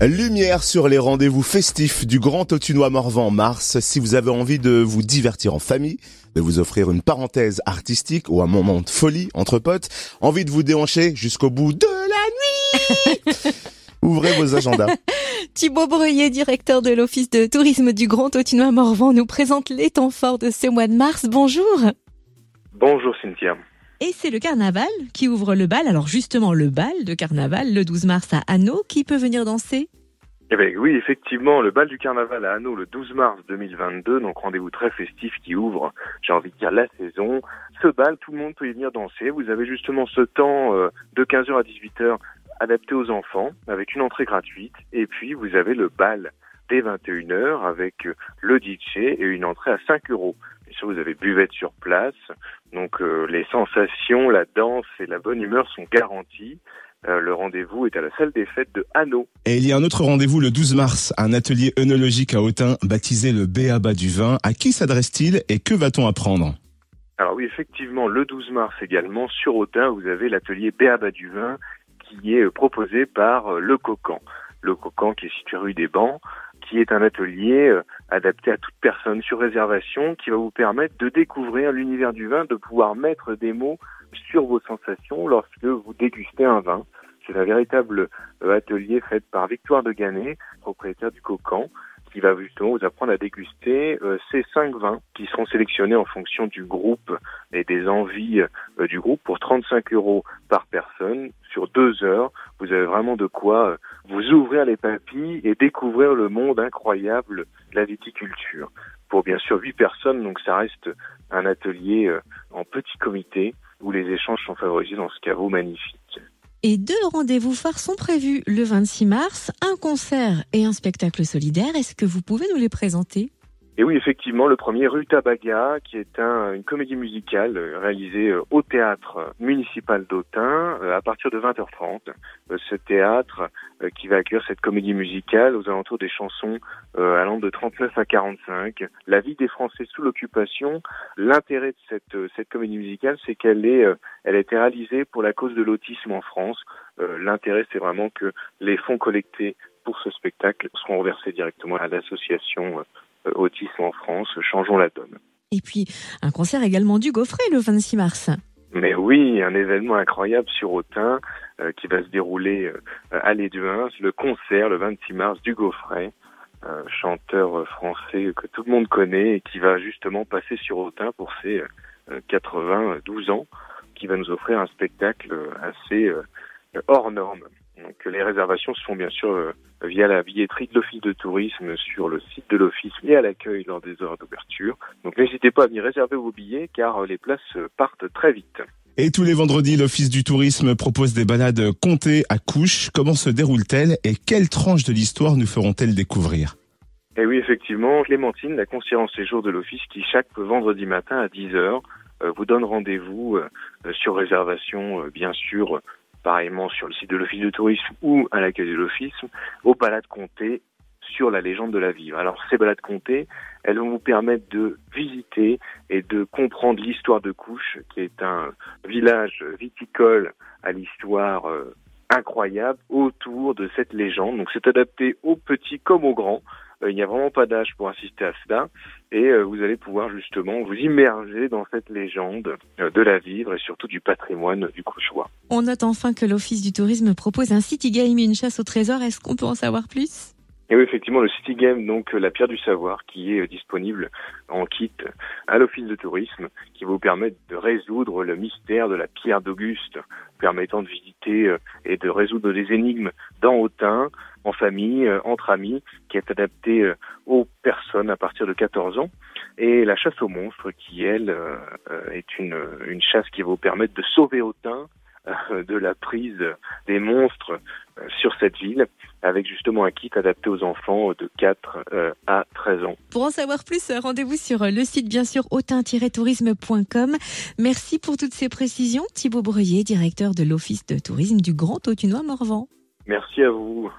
Lumière sur les rendez-vous festifs du Grand Autunois Morvan Mars. Si vous avez envie de vous divertir en famille, de vous offrir une parenthèse artistique ou un moment de folie entre potes, envie de vous déhancher jusqu'au bout de la nuit, ouvrez vos agendas. Thibaut Breuillet, directeur de l'Office de tourisme du Grand Autunois Morvan, nous présente les temps forts de ce mois de mars. Bonjour. Bonjour Cynthia. Et c'est le carnaval qui ouvre le bal. Alors justement, le bal de carnaval, le 12 mars à Hanau, qui peut venir danser? Eh bien, oui, effectivement, le bal du carnaval à Hanau le 12 mars 2022, donc rendez-vous très festif qui ouvre, j'ai envie de dire, la saison. Ce bal, tout le monde peut y venir danser. Vous avez justement ce temps euh, de 15h à 18h adapté aux enfants, avec une entrée gratuite. Et puis, vous avez le bal dès 21h avec euh, le DJ et une entrée à 5 euros. Bien sûr, vous avez buvette sur place, donc euh, les sensations, la danse et la bonne humeur sont garanties. Euh, le rendez-vous est à la salle des fêtes de Hanau. Et il y a un autre rendez-vous le 12 mars, un atelier œnologique à Autun baptisé le Béaba du vin. À qui s'adresse-t-il et que va-t-on apprendre? Alors oui, effectivement, le 12 mars également, sur Autun, vous avez l'atelier Béaba du vin qui est proposé par Le Cocan. Le Cocan qui est situé rue des Bancs qui est un atelier euh, adapté à toute personne sur réservation qui va vous permettre de découvrir l'univers du vin, de pouvoir mettre des mots sur vos sensations lorsque vous dégustez un vin. C'est un véritable euh, atelier fait par Victoire de Ganet, propriétaire du Cocan, qui va justement vous apprendre à déguster euh, ces cinq vins qui seront sélectionnés en fonction du groupe et des envies du groupe pour 35 euros par personne sur deux heures. Vous avez vraiment de quoi vous ouvrir les papilles et découvrir le monde incroyable de la viticulture. Pour bien sûr huit personnes, donc ça reste un atelier euh, en petit comité où les échanges sont favorisés dans ce caveau magnifique. Et deux rendez-vous phares sont prévus le 26 mars, un concert et un spectacle solidaire. Est-ce que vous pouvez nous les présenter? Et oui, effectivement, le premier Rutabaga, qui est un, une comédie musicale euh, réalisée euh, au théâtre municipal d'Autun euh, à partir de 20h30. Ce théâtre qui va accueillir cette comédie musicale aux alentours des chansons allant de 39 à 45. La vie des Français sous l'occupation. L'intérêt de cette, cette comédie musicale, c'est qu'elle est, elle a été réalisée pour la cause de l'autisme en France. L'intérêt, c'est vraiment que les fonds collectés pour ce spectacle seront reversés directement à l'association euh, autisme en France, changeons la donne. Et puis un concert également du Gaufret le 26 mars. Mais oui, un événement incroyable sur Autun euh, qui va se dérouler euh, à l'Éduin, le concert le 26 mars du Gaufret, chanteur français que tout le monde connaît et qui va justement passer sur Autun pour ses 92 ans, qui va nous offrir un spectacle assez hors norme. Les réservations se font bien sûr euh, via la billetterie de l'Office de tourisme sur le site de l'Office et à l'accueil lors des heures d'ouverture. Donc n'hésitez pas à venir réserver vos billets car euh, les places euh, partent très vite. Et tous les vendredis, l'Office du tourisme propose des balades comptées à couches. Comment se déroule-t-elle et quelles tranches de l'histoire nous feront-elles découvrir? Eh oui, effectivement, Clémentine, la en séjour de l'Office, qui chaque vendredi matin à 10h vous donne rendez-vous sur réservation, bien sûr, pareillement sur le site de l'Office de tourisme ou à l'accueil de l'Office, aux balades comptées sur la légende de la ville. Alors ces balades comptées, elles vont vous permettre de visiter et de comprendre l'histoire de Couche, qui est un village viticole à l'histoire euh, incroyable autour de cette légende. Donc c'est adapté aux petits comme aux grands. Euh, il n'y a vraiment pas d'âge pour assister à cela et euh, vous allez pouvoir justement vous immerger dans cette légende euh, de la vivre et surtout du patrimoine du Cauchois. On note enfin que l'Office du tourisme propose un city game et une chasse au trésor. Est-ce qu'on peut en savoir plus? Et oui, effectivement, le City Game, donc la pierre du savoir, qui est disponible en kit à l'Office de tourisme, qui vous permet de résoudre le mystère de la pierre d'Auguste, permettant de visiter et de résoudre des énigmes dans Autun, en famille, euh, entre amis, qui est adapté euh, aux personnes à partir de 14 ans. Et la chasse aux monstres, qui elle euh, est une, une chasse qui vous permettre de sauver Autun de la prise des monstres sur cette ville, avec justement un kit adapté aux enfants de 4 à 13 ans. Pour en savoir plus, rendez-vous sur le site bien sûr autin-tourisme.com. Merci pour toutes ces précisions. Thibaut Breuillet, directeur de l'Office de tourisme du Grand Autunois Morvan. Merci à vous.